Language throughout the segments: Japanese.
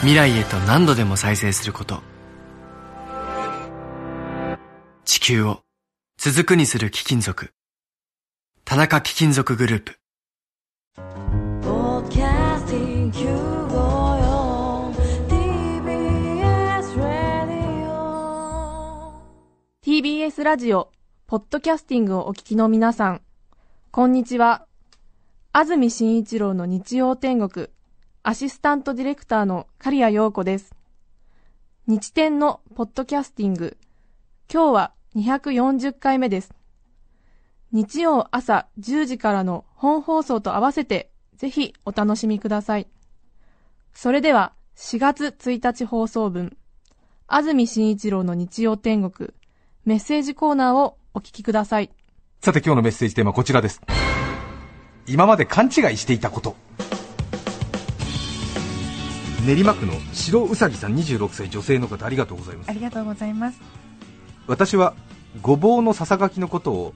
未来へと何度でも再生すること。地球を続くにする貴金属。田中貴金属グループ。TBS ラジオ、ポッドキャスティングをお聞きの皆さん、こんにちは。安住紳一郎の日曜天国、アシスタントディレクターの刈谷陽子です。日天のポッドキャスティング、今日は240回目です。日曜朝10時からの本放送と合わせて、ぜひお楽しみください。それでは、4月1日放送分、安住紳一郎の日曜天国、メッセージコーナーをお聞きください。さて今日のメッセージテーマはこちらです。今まで勘違いしていたこと。練馬区の白うさぎさん26歳女性の方ありがとうございますあ。りがとうございます。私はごぼうのささがきのことを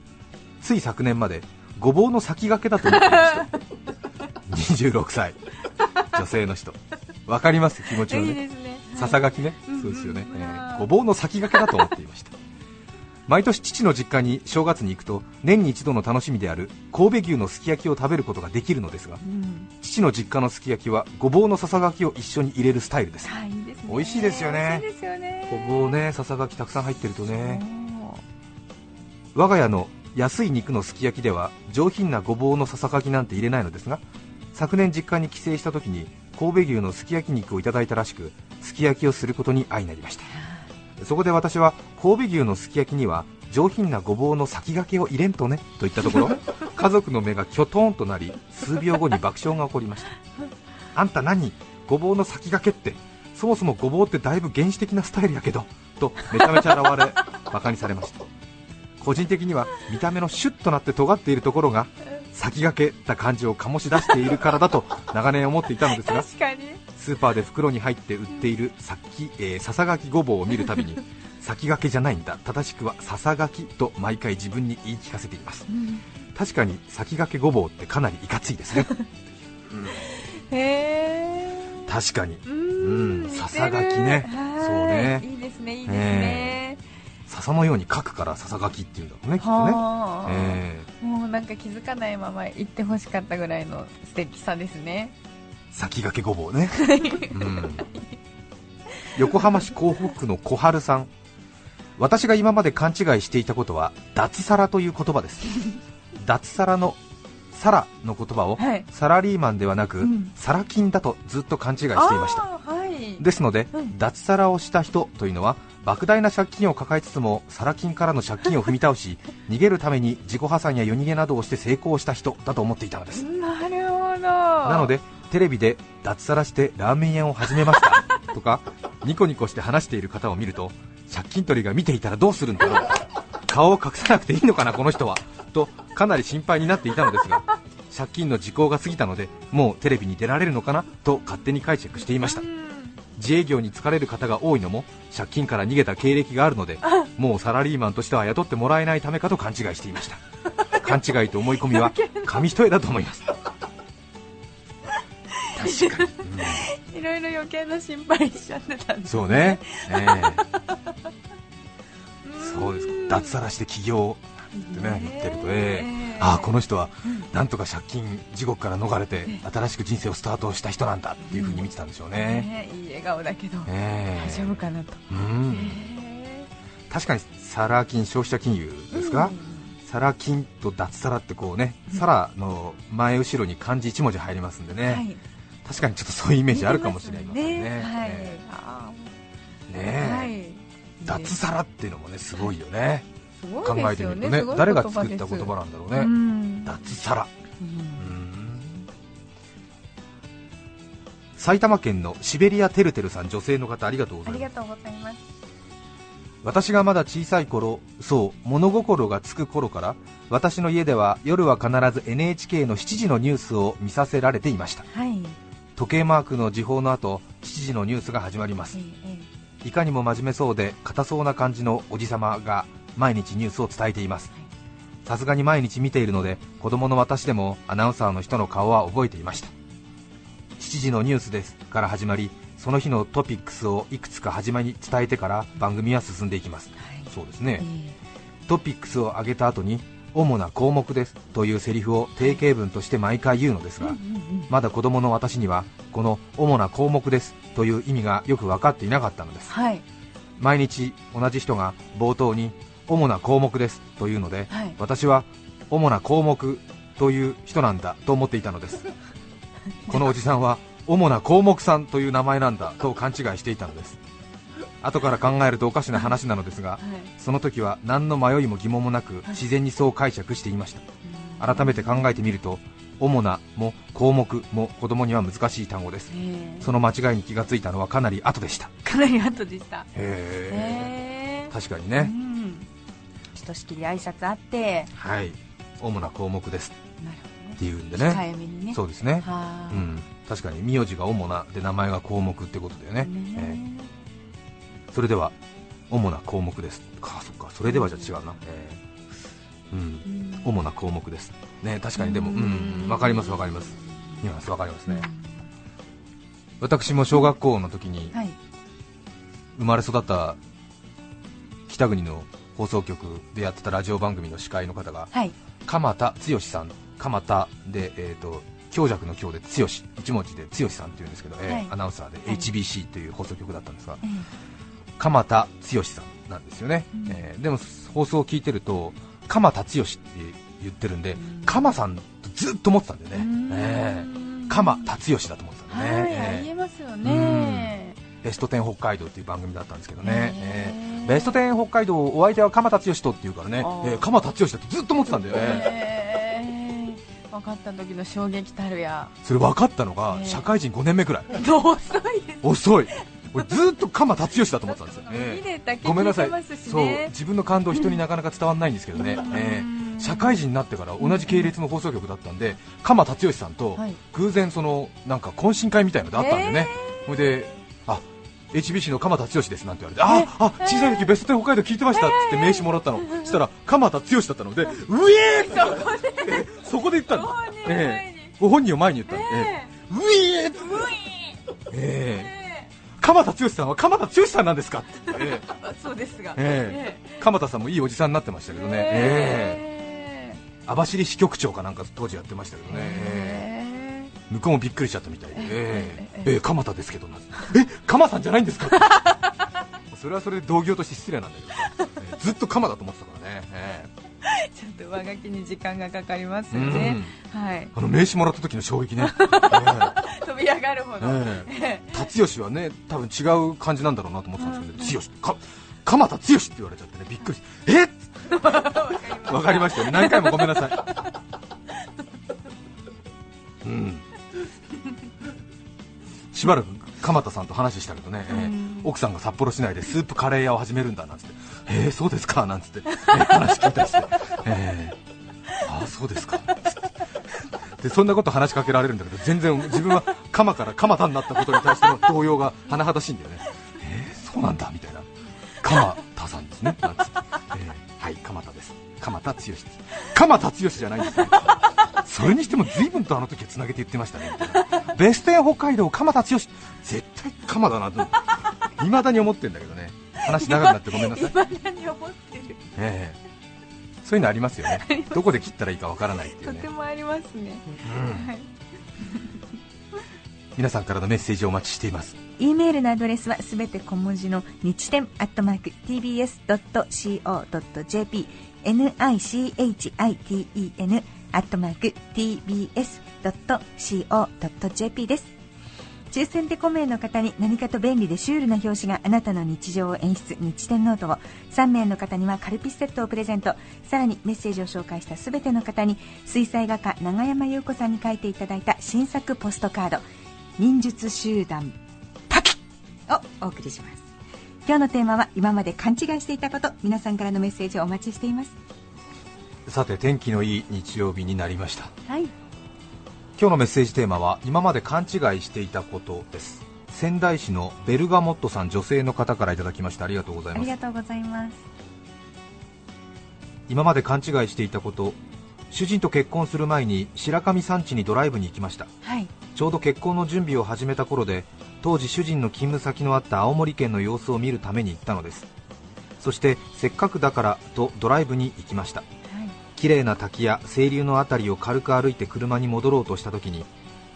つい昨年までごぼうの先駆けだと思っていました。26歳女性の人。わかります？気持ちをね。ね。ささがきね、うんそうですよね、うんえーごぼうの先駆けだと思っていました毎年父の実家に正月に行くと年に一度の楽しみである神戸牛のすき焼きを食べることができるのですがうん。父の実家のすき焼きはごぼうのささがきを一緒に入れるスタイルですはい、いいですね。美味しいですよね。ごぼうねささがきたくさん入ってるとねお我が家の安い肉のすき焼きでは上品なごぼうのささがきなんて入れないのですが昨年実家に帰省した時に神戸牛のすき焼き肉をいただいたらしくすき焼きをすることに相なりましたそこで私は神戸牛のすき焼きには上品なごぼうの先駆けを入れんとねと言ったところ 家族の目がキョトーンとなり数秒後に爆笑が起こりました。あんた何？ごぼうの先駆けって。そもそもごぼうってだいぶ原始的なスタイルやけど。とめちゃめちゃ現れ バカにされました。個人的には見た目のシュッとなって尖っているところが先駆けた感じを醸し出しているからだと長年思っていたのですが確かに。スーパーで袋に入って売っているさっき、えーささがきごぼうを見るたびに 先駆けじゃないんだ。正しくはささがきと毎回自分に言い聞かせています。うん。確かに先駆けごぼうってかなりいかついですね。へえ。確かに。うん。うん。ささがきね。はい。そうね。いいですね、いいですね。笹のように書くからささがきっていうんだろうねきっとね。はあ、えーもうなんか気づかないまま行ってほしかったぐらいの素敵さですね。先駆けごぼうね、うん、横浜市港北区の小春さん。私が今まで勘違いしていたことは脱サラという言葉です。脱サラのサラの言葉をはい。サラリーマンではなく、うん。サラ金だとずっと勘違いしていました。はい。ですので、うん脱サラをした人というのは莫大な借金を抱えつつもサラ金からの借金を踏み倒し 逃げるために自己破産や夜逃げなどをして成功した人だと思っていたのです。なるほど。なのでテレビで脱サラしてラーメン屋を始めました。とかニコニコして話している方を見ると借金取りが見ていたらどうするんだろう。顔を隠さなくていいのかなこの人は。とかなり心配になっていたのですが借金の時効が過ぎたのでもうテレビに出られるのかなと勝手に解釈していました。自営業に疲れる方が多いのも借金から逃げた経歴があるのでもうサラリーマンとしては雇ってもらえないためかと勘違いしていました。勘違いと思い込みは紙一重だと思います。確かに、いろいろ余計な心配しちゃってたんですそうね、ええ。そうです脱サラして起業ってね言ってると、ええ。ああこの人はなんとか借金地獄から逃れて新しく人生をスタートした人なんだっていう風に見てたんでしょうね、ねいい笑顔だけど、ええ。大丈夫かなと、うん。確かにサラ金消費者金融ですか、サラ金と脱サラってこうね、サラの前後ろに漢字1文字入りますんでね、はい確かにちょっとそういうイメージあるかもしれませんね。ね。はい。ね脱サラっていうのもねすごいよね。すご考えてみるとね誰が作った言葉なんだろうね。うん。脱サラ。うん。うん埼玉県のシベリアてるてるさん女性の方ありがとうございます。ありがとうございます。私がまだ小さい頃そう物心がつく頃から私の家では夜は必ず NHK の7時のニュースを見させられていました。はい時計マークの時報の後7時のニュースが始まります。ええいかにも真面目そうで硬そうな感じのおじさまが毎日ニュースを伝えています。さすがに毎日見ているので子供の私でもアナウンサーの人の顔は覚えていました。7時のニュースですから始まりその日のトピックスをいくつか始まりに伝えてから番組は進んでいきます。はい。そうですね。え。トピックスを上げた後に主な項目ですというセリフを定型文として毎回言うのですが、まだ子供の私にはこの主な項目ですという意味がよく分かっていなかったのです。はい。毎日同じ人が冒頭に主な項目ですというので、はい。私は主な項目という人なんだと思っていたのです。このおじさんは主な項目さんという名前なんだと勘違いしていたのです後から考えるとおかしな話なのですがはい。その時は何の迷いも疑問もなく自然にそう解釈していました。改めて考えてみると主なも項目も子供には難しい単語です。ええ。その間違いに気がついたのはかなり後でした。かなり後でした。へえ。確かにね、ん。ひとしきり挨拶あって。はい。主な項目です。なるっていうんでほどね控ね。そうですね。はあ。うん。確かに名字が主なで名前が項目ってことだよね。え。ねーそれでは主な項目です。かそっか。それではじゃ違うな、えー。うん。うん。主な項目です。ね確かに。でもうん。うん。わかりますわかります。ニュアンスわかりますね。私も小学校の時にはい。生まれ育った北国の放送局でやってたラジオ番組の司会の方がはい。鎌田剛さん。鎌田で、えー、と強弱の強で剛一文字で剛さんっていうんですけど、えーはい。アナウンサーではい。HBC という放送局だったんですが、え鎌田剛さんなんですよね、うん。えーでも放送を聞いてると鎌田剛って言ってるんで、うん。鎌さんとずっと思ってたんでえね、えー鎌達義だと思ってたんでね、はい、えー。ありえますよね。ベスト10北海道っていう番組だったんですけどね、へー。えー。ベスト10北海道お相手は鎌田剛とって言うからね、えー鎌田剛だってずっと思ってたんだよね、えー。分かった時の衝撃たるや。それ分かったのがえー。社会人5年目くらい、遅いです。遅い俺ずっと鎌達義だと思ってたんですよ、えーごめんなさい。そう。ね自分の感動人になかなか伝わらないんですけどね、えー社会人になってから同じ系列の放送局だったんで鎌達義さんとはい。偶然そのなんか懇親会みたいのであったんでね、それであ HBC の鎌田剛ですなんて言われて、ああ小さい時ベスト10北海道聞いてましたっつって名刺もらったの、そしたら鎌田剛だったので、うえーそこでそこで言ったの、ええ。ご本人を前に言ったの、ええ。うえーって。ええ鎌田剛さんは鎌田剛さんなんですか？って言って、ええ。あ そうですが。ええ。鎌田さんもいいおじさんになってましたけどね、ええ。え網走支局長かなんか当時やってましたけどね。ええ。え向こうもびっくりしちゃったみたいで、ええ。ええ。え鎌田ですけどな。え鎌さんじゃないんですか？それはそれで同業として失礼なんだけど、ええ。ずっと鎌だと思ってたからね、え ちょっと上書きに時間がかかりますえよね。うん。はい。あの名刺もらった時の衝撃ね、飛び上がるほどええ。え達義はね多分違う感じなんだろうなと思ってたんですけど、剛。か鎌田剛って言われちゃってねびっくりしてえっ？わかりましたよね。何回もごめんなさい。うん。しばらく鎌田さんと話したけどね、えー奥さんが札幌市内でスープカレー屋を始めるんだなんつえ、そうですか？なんつって、えー話聞いたりして、え。ー、ああそうですか？でそんなこと話しかけられるんだけど全然自分は鎌から鎌田になったことに対しての動揺が甚だしいんだよね。えー、そうなんだみたいな。鎌田さんですね。なんつって、えー、はい鎌田です。鎌田剛です。鎌田剛じゃないんですねそれにしても随分とあの時はつなげて言ってましたね。みたいな。ベスト10北海道鎌田剛。絶対鎌だなと。いまだに思ってるんだけど話長くなってごめんなさい、いまだに思ってる？ええ。そういうのありますよね。どこで切ったらいいかわからないっていうね。とてもありますね。うん。はい。皆さんからのメッセージをお待ちしています。E メールのアドレスはすべて小文字の日天アットマーク tbs.co.jp nichiten アットマーク tbs.co.jp です抽選で5名の方に何かと便利でシュールな表紙があなたの日常を演出日天ノートを。3名の方にはカルピスセットをプレゼント。さらにメッセージを紹介したすべての方に水彩画家永山優子さんに書いていただいた新作ポストカード。忍術集団。パキをお送りします。今日のテーマは今まで勘違いしていたこと。皆さんからのメッセージをお待ちしています。さて天気のいい日曜日になりました。はい今日のメッセージテーマは今まで勘違いしていたことです。仙台市のベルガモットさん女性の方からいただきました。ありがとうございます。ありがとうございます。今まで勘違いしていたこと主人と結婚する前に白神山地にドライブに行きました。はい。ちょうど結婚の準備を始めた頃で当時主人の勤務先のあった青森県の様子を見るために行ったのです。そしてせっかくだからとドライブに行きました。はい綺麗な滝や清流の辺りを軽く歩いて車に戻ろうとした時に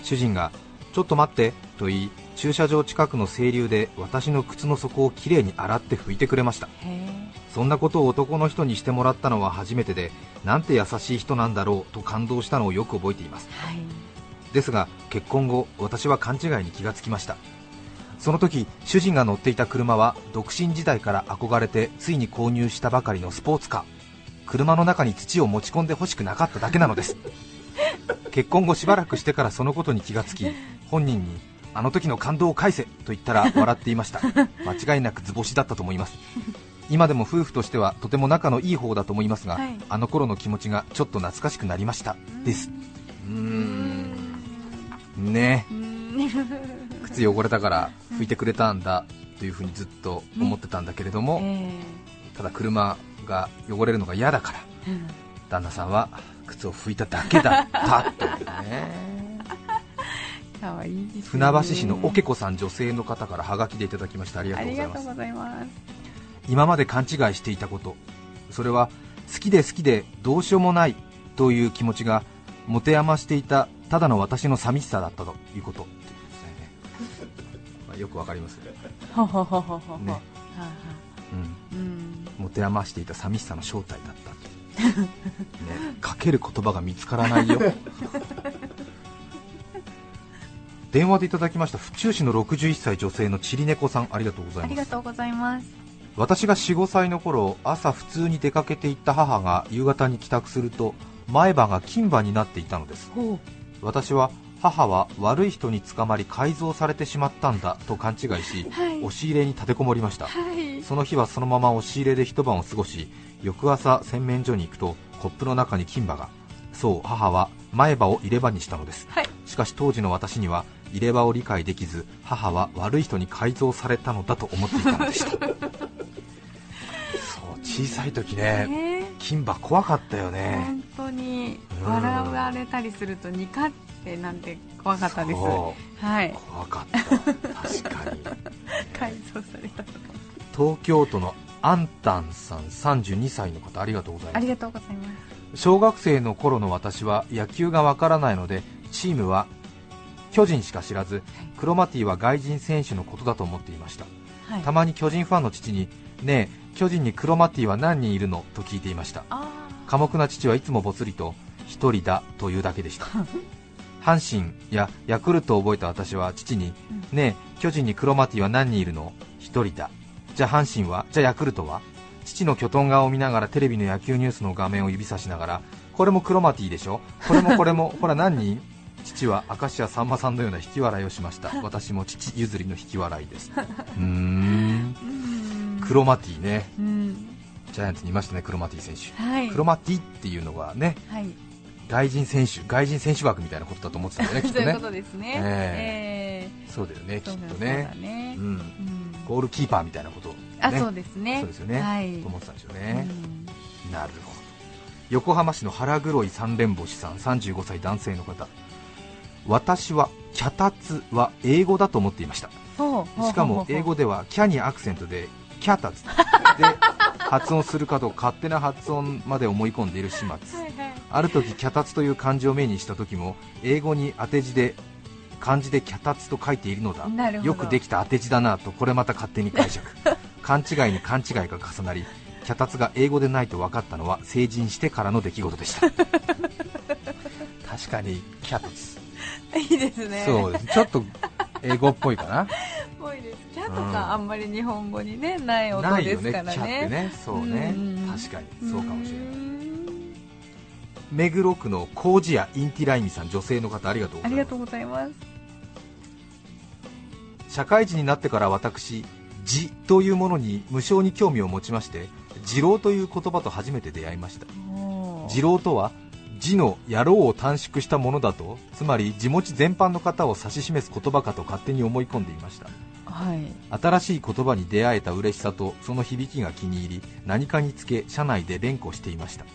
主人が「ちょっと待って」と言い駐車場近くの清流で私の靴の底をきれいに洗って拭いてくれました。そんなことを男の人にしてもらったのは初めてでなんて優しい人なんだろうと感動したのをよく覚えています。はい。ですが結婚後私は勘違いに気がつきました。その時主人が乗っていた車は独身時代から憧れてついに購入したばかりのスポーツカー車の中に土を持ち込んでほしくなかっただけなのです。結婚後しばらくしてからそのことに気がつき本人にあの時の感動を返せと言ったら笑っていました。間違いなく図星だったと思います。今でも夫婦としてはとても仲のいい方だと思いますが、はい。あの頃の気持ちがちょっと懐かしくなりました。です。うーん。ね。靴汚れたから拭いてくれたんだというふうにずっと思ってたんだけれども、え。ただ車が汚れるのが嫌だからえうん。旦那さんは靴を拭いただけだったというね。かわいいね。船橋市のおけこさん女性の方からハガキでいただきました。ありがあとうございます。今まで勘違いしていたことそれは好きで好きでどうしようもないという気持ちが持て余していたただの私の寂しさだったということ。ね、まあ、よくわかりますね、ね。うん、うん持て余していた寂しさの正体だった。と、ね、かける言葉が見つからないよ。電話でいただきました府中市の61歳女性のちり猫さん。ありがとうございます。ありがとうございます。私が45歳の頃朝普通に出かけていった母が夕方に帰宅すると前歯が金歯になっていたのです。ほ私は母は悪い人に捕まり改造されてしまったんだと勘違いし、はい。押し入れに立てこもりました。はい。その日はそのまま押し入れで一晩を過ごし翌朝洗面所に行くとコップの中に金歯が。そう母は前歯を入れ歯にしたのです。はい。しかし当時の私には入れ歯を理解できず母は悪い人に改造されたのだと思っていたのでした。そう小さい時ねね。金歯怖かったよね。本当にうん笑われたりするとニカってなんて怖かったです。はい。怖かった。確かに。改造されたとか東京都のアンタンさん32歳の方ありがとうございます。ありがとうございます。小学生の頃の私は野球がわからないのでチームは巨人しか知らずクロマティは外人選手のことだと思っていました。はい。たまに巨人ファンの父にねえ巨人にクロマティは何人いるの？と聞いていました。あ寡黙な父はいつもぼつりと一人だというだけでした 阪神やヤクルトを覚えた私は父に、ねえ巨人にクロマティは何人いるの？一人だ。じゃあ阪神は？じゃあヤクルトは？父の巨トン顔を見ながらテレビの野球ニュースの画面を指さしながらこれもクロマティでしょ？これもこれも ほら何人？父は明石家さんまさんのような引き笑いをしました。私も父譲りの引き笑いです。うーん。うん。クロマティね。うん。ジャイアンツにいましたねクロマティ選手。はい。クロマティっていうのがねはい外人選手外人選手枠みたいなことだと思ってたんだよね きっとね。そういうことですね。ええ。そうだよねきっとね。うんうん。ゴールキーパーみたいなこと、ね、あそうですね。そうですよね、はい。と思ってたんでしょううね、ん。なるほど。横浜市の腹黒い三連星さん35歳男性の方。私は脚立は英語だと思っていました。しかも英語ではキャにアクセントでキャタツで発音するかと勝手な発音まで思い込んでいる始末。はいはいある時脚立という漢字を目にした時も英語に当て字で漢字で脚立と書いているのだ。よくできた当て字だなとこれまた勝手に解釈。勘違いに勘違いが重なり脚立が英語でないと分かったのは成人してからの出来事でした。確かにキャタツいいですね。そうです。ちょっと英語っぽいかな。ぽいです。キャとうんかあんまり日本語にねない音ないよですねキャってからね。ねそうね。うん。確かに。そうかもしれない。うん目黒区の麹屋インティライミさん女性の方ありがとうございます。ありがとうございます。社会人になってから私字というものに無性に興味を持ちまして二郎という言葉と初めて出会いました。二郎とは字の野郎を短縮したものだとつまり字持ち全般の方を指し示す言葉かと勝手に思い込んでいました。はい。新しい言葉に出会えた嬉しさとその響きが気に入り何かにつけ社内で連呼していました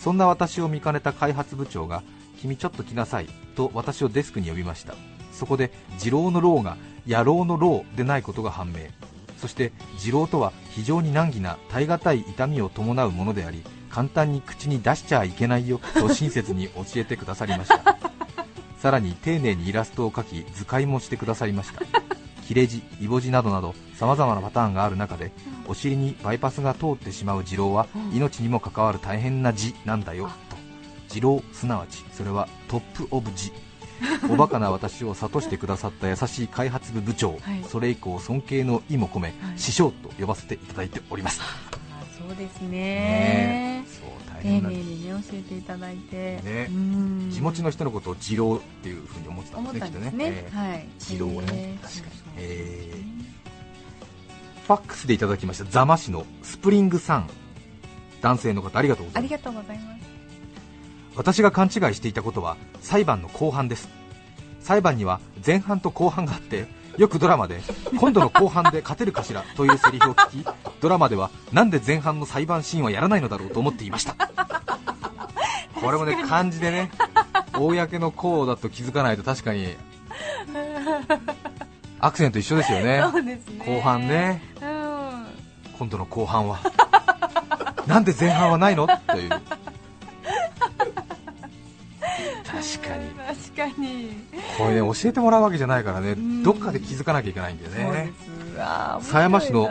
そんな私を見かねた開発部長が君ちょっと来なさいと私をデスクに呼びました。そこで二郎の郎が野郎の郎でないことが判明。そして二郎とは非常に難儀な耐え難い痛みを伴うものであり簡単に口に出しちゃいけないよと親切に教えてくださりました。さらに丁寧にイラストを描き図解もしてくださりました。切れ字、イボ字などなど様々なパターンがある中でお尻にバイパスが通ってしまう二郎は命にも関わる大変な字なんだよと。二郎すなわちそれはトップオブ字。おバカな私を諭してくださった優しい開発部部長、はい。それ以降尊敬の意も込め、はい。師匠と呼ばせていただいております、あそうですね。ねそう大丁寧にね教えていただいて。ね。うん。気持ちの人のことを二郎っていうふうに思ってたんですねきっとですね。ええはい。二郎ね。確かに。えーファックスでいただきました座間市のスプリングさん。男性の方ありがとうございます。ありがとうございます。私が勘違いしていたことは裁判の後半です。裁判には前半と後半があってよくドラマで今度の後半で勝てるかしらというセリフを聞きドラマではなんで前半の裁判シーンはやらないのだろうと思っていました。これもね漢字でね公のこうだと気づかないと確かにアクセント一緒ですよね。ね。後半ね。うん。今度の後半は。なんで前半はないの？という。確かに。確かにこれね教えてもらうわけじゃないからね。ん。どっかで気づかなきゃいけないんだよね。狭山市の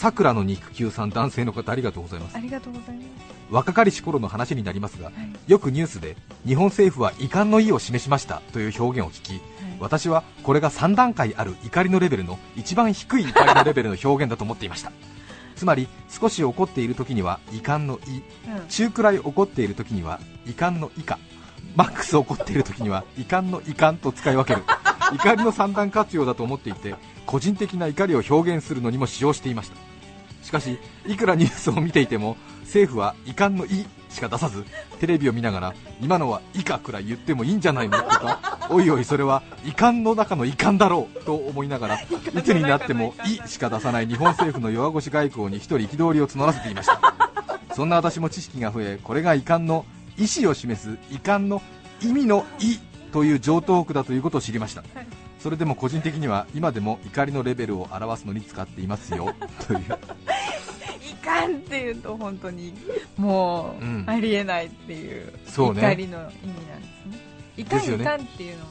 さくらの肉球さん男性の方ありがとうございます。ありがとうございます。若かりし頃の話になりますがはい。よくニュースで日本政府は遺憾の意を示しましたという表現を聞き私はこれが3段階ある怒りのレベルの一番低い怒りのレベルの表現だと思っていました。つまり少し怒っている時には遺憾の意うん。中くらい怒っている時には遺憾の以下マックス怒っている時には遺憾の遺憾と使い分ける。怒りの三段活用だと思っていて個人的な怒りを表現するのにも使用していました。しかしいくらニュースを見ていても政府は遺憾の「い」しか出さずテレビを見ながら今のは「以下」くらい言ってもいいんじゃないのとかおいおいそれは遺憾の中の遺憾だろうと思いながら いつになっても「い」しか出さない日本政府の弱腰外交に一人憤りを募らせていました。そんな私も知識が増えこれが遺憾の意思を示す遺憾の意味の「い」という上等句だということを知りました。それでも個人的には今でも怒りのレベルを表すのに使っていますよ。という。いかんっていうと本当にもう、うんありえないっていう。そうね。怒りの意味なんですね。いかんですよね。いかんっていうの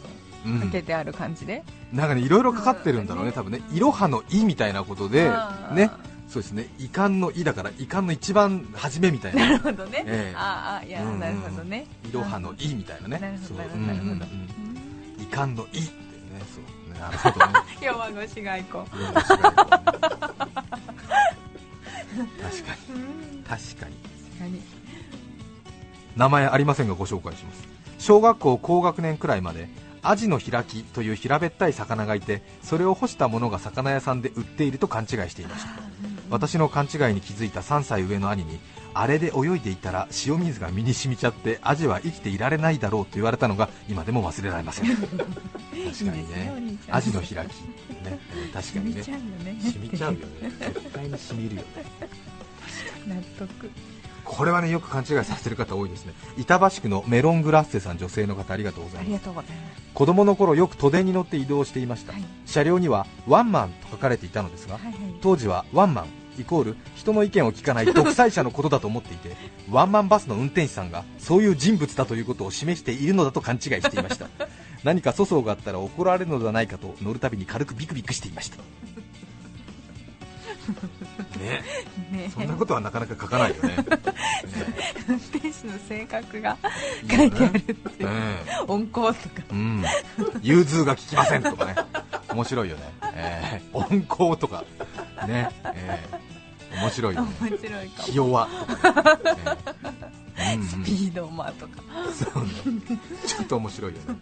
うんがかけてある感じで、なんかねいろいろかかってるんだろうね、多分ね、いろはの「い」みたいなことでね、そうですね、遺憾の「い」だから、遺憾の一番初めみたいな、なるほどね、ええ。ああいや、うんうんなるほどね。いろはの「い」みたいなね、なるほどなるほど。うん遺憾の「い」ってね、そう。ねなるほどね、弱腰外交確かに。確かに。名前ありませんがご紹介します。小学校高学年くらいまでアジの開きという平べったい魚がいてそれを干したものが魚屋さんで売っていると勘違いしていました私の勘違いに気づいた3歳上の兄にあれで泳いでいたら塩水が身に染みちゃってアジは生きていられないだろうと言われたのが今でも忘れられません。確かにね。アジの開き、ね、うん確かにね。染みちゃうよね。絶対に染みるよね。納得。これはねよく勘違いさせてる方多いですね。板橋区のメロングラッセさん女性の方ありがとうございます。ありがとうございます。子供の頃よく都電に乗って移動していました、はい。車両にはワンマンと書かれていたのですが、はいはい。当時はワンマンイコール人の意見を聞かない独裁者のことだと思っていて ワンマンバスの運転手さんがそういう人物だということを示しているのだと勘違いしていました。何か粗相があったら怒られるのではないかと乗るたびに軽くビクビクしていましたね。ね。そんなことはなかなか書かないよね。ね。運転手の性格が書いてあるっていう。ね。温厚とか。うん、融通が効きませんとかね、面白いよね、えー、温厚とか、ね、えー、面白いよね、面白いかも。気弱。とか、ねえー。うん。うんスピードマーとか。そう。ねちょっと面白いよね、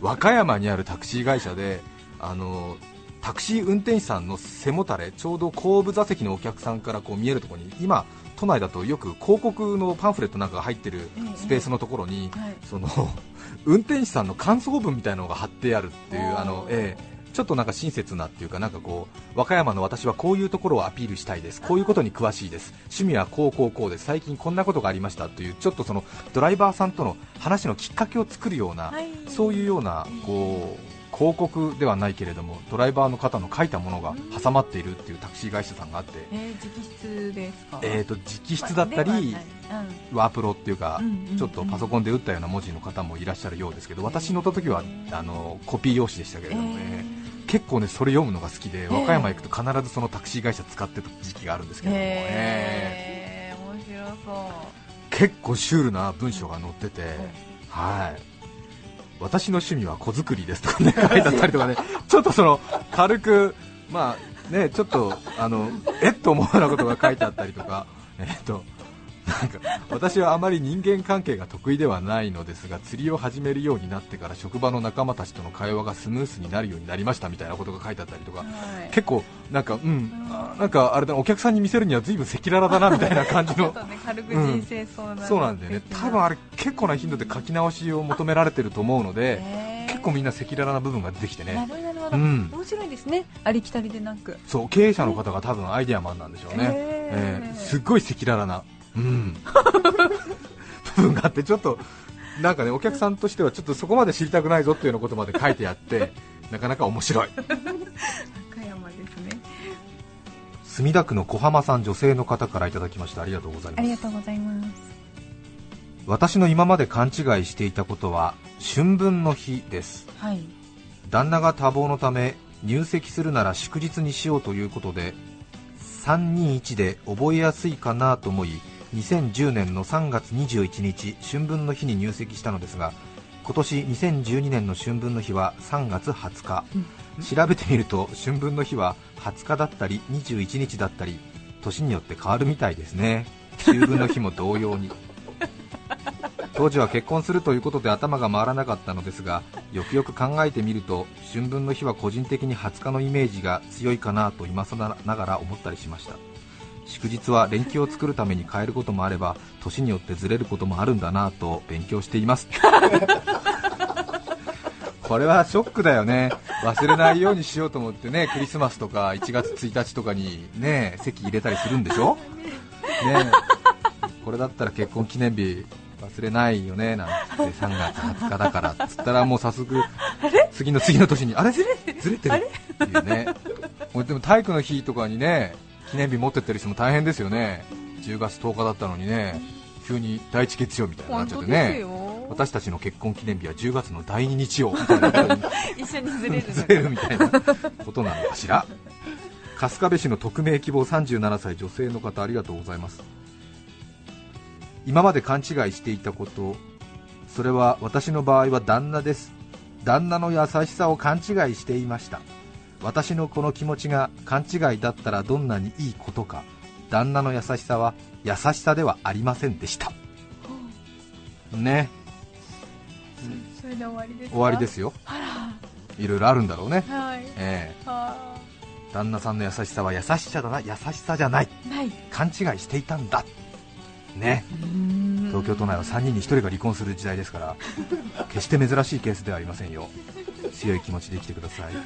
和歌山にあるタクシー会社で、あのタクシー運転手さんの背もたれちょうど後部座席のお客さんからこう見えるところに今都内だとよく広告のパンフレットなんかが入ってるええスペースのところに、はい。その運転手さんの感想文みたいなのが貼ってあるっていうあの、ええ。ちょっとなんか親切なっていうかなんかこう和歌山の私はこういうところをアピールしたいです。こういうことに詳しいです。趣味はこうこうこうです。最近こんなことがありましたというちょっとそのドライバーさんとの話のきっかけを作るような、はい。そういうようなこう広告ではないけれどもドライバーの方の書いたものが挟まっているっていうタクシー会社さんがあって、えー、直筆ですか？えー、と直筆だったり、まあではない。ワープロっていうか、うんうんうんちょっとパソコンで打ったような文字の方もいらっしゃるようですけど、私乗った時はあのコピー用紙でしたけれどもね、結構ねそれ読むのが好きで、和歌山行くと必ずそのタクシー会社使ってた時期があるんですけども、ね。へー。面白そう。結構シュールな文章が載ってて、はい。私の趣味は子作りですとかね書いてあったりとかね、ちょっとその軽く、まあね、ちょっとあのえっと思うようなことが書いてあったりとか、えっとなんか私はあまり人間関係が得意ではないのですが釣りを始めるようになってから職場の仲間たちとの会話がスムースになるようになりましたみたいなことが書いてあったりとか、はい。結構なんかうん、あなんかあれだお客さんに見せるには随分赤裸々だなみたいな感じの軽く人生そうなんだよね、多分あれ結構な頻度で書き直しを求められてると思うので、結構みんな赤裸々な部分が出てきてなね、るほどなるほど、うん。面白いですね。ありきたりでなく。そう経営者の方が多分アイデアマンなんでしょうね、へー。えー。すっごい赤裸々な、うん、部分があって、ちょっとなんかねお客さんとしてはちょっとそこまで知りたくないぞっていうようなことまで書いてあって、なかなか面白い。和歌山ですね。墨田区の小浜さん女性の方からいただきましたありがとうございます。ありがとうございます。私の今まで勘違いしていたことは春分の日です。はい。旦那が多忙のため入籍するなら祝日にしようということで321で覚えやすいかなと思い2010年の3月21日春分の日に入籍したのですが今年2012年の春分の日は3月20日、調べてみると春分の日は20日だったり21日だったり年によって変わるみたいですね。秋分の日も同様に。当時は結婚するということで頭が回らなかったのですがよくよく考えてみると春分の日は個人的に20日のイメージが強いかなと今更ながら思ったりしました祝日は連休を作るために変えることもあれば年によってずれることもあるんだなと勉強しています。これはショックだよね。忘れないようにしようと思ってねクリスマスとか1月1日とかにね席入れたりするんでしょ？ね。これだったら結婚記念日忘れないよねなんて3月20日だからっつったらもう早速次の次の年にあれ？ずれてるずれてる。っていうね。でも体育の日とかにね記念日持ってってる人も大変ですよね。10月10日だったのにね急に第一月曜みたいになっちゃってね。私たちの結婚記念日は10月の第2日曜。みたいな一緒にずれるずれるみたいなことなのかしら。春日部市の匿名希望37歳女性の方ありがとうございます。今まで勘違いしていたことそれは私の場合は旦那です。旦那の優しさを勘違いしていました私のこの気持ちが勘違いだったらどんなにいいことか旦那の優しさは優しさではありませんでした。ね。それで終わりですか？終わりですよ。いろいろあるんだろうね。はい。ええ。は旦那さんの優しさは優しさだな優しさじゃない。あない。勘違いしていたんだ。ね。東京都内は3人に1人が離婚する時代ですから 決して珍しいケースではありませんよ強い気持ちで生きてください。ね。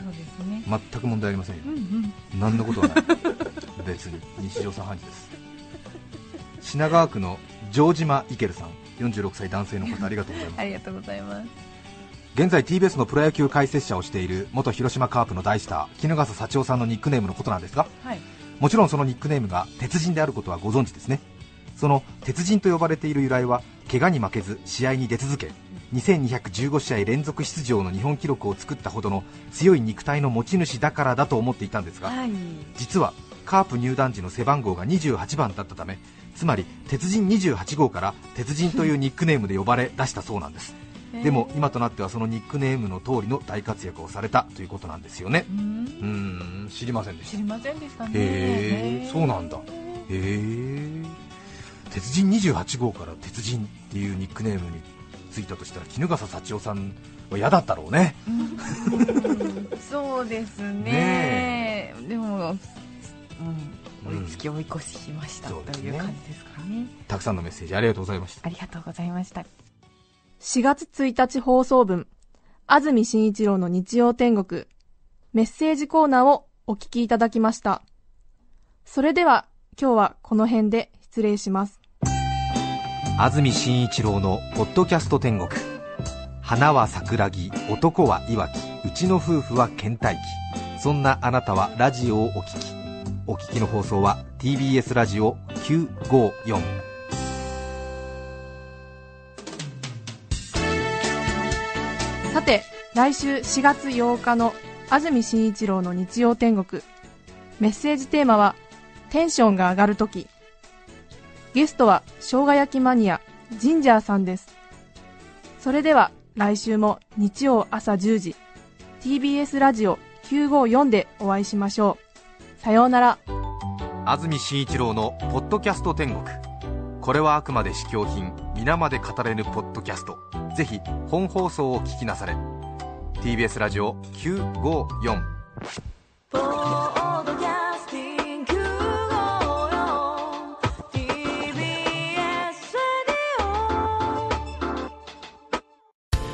全く問題ありませんよ。うんうん。何のことはない。別に。日常茶飯事です。品川区の城島イケルさん。46歳男性の方ありがとうございます。ありがとうございます。現在 TBS のプロ野球解説者をしている元広島カープの大スター衣笠幸男さんのニックネームのことなんですがはい。もちろんそのニックネームが鉄人であることはご存知ですね。その鉄人と呼ばれている由来は怪我に負けず試合に出続け2215試合連続出場の日本記録を作ったほどの強い肉体の持ち主だからだと思っていたんですがはい。実はカープ入団時の背番号が28番だったためつまり鉄人28号から鉄人というニックネームで呼ばれ出したそうなんです。でも今となってはそのニックネームの通りの大活躍をされたということなんですよね。うん。知りませんでした。知りませんでしたね。へえそうなんだ。へえ鉄人28号から鉄人っていうニックネームについたとしたら衣笠幸男さん嫌だったろうね。そうですね。ねでも、うん、うん。追いつき追い越しました、という感じですかね。たくさんのメッセージありがとうございました。ありがとうございました。4月1日放送分、安住紳一郎の日曜天国、メッセージコーナーをお聞きいただきました。それでは、今日はこの辺で失礼します。安住紳一郎の「ポッドキャスト天国」花は桜木男はいわきうちの夫婦は倦怠期。そんなあなたはラジオをお聞き。お聞きの放送は TBS ラジオ954さて、来週4月8日の安住紳一郎の日曜天国、メッセージテーマは、テンションが上がるとき。ゲストは、生姜焼きマニア、ジンジャーさんです。それでは、来週も日曜朝10時、TBS ラジオ954でお会いしましょう。さようなら。安住紳一郎の「ポッドキャスト天国」これはあくまで試供品皆まで語れぬポッドキャストぜひ本放送を聞きなされ TBS ラジオ954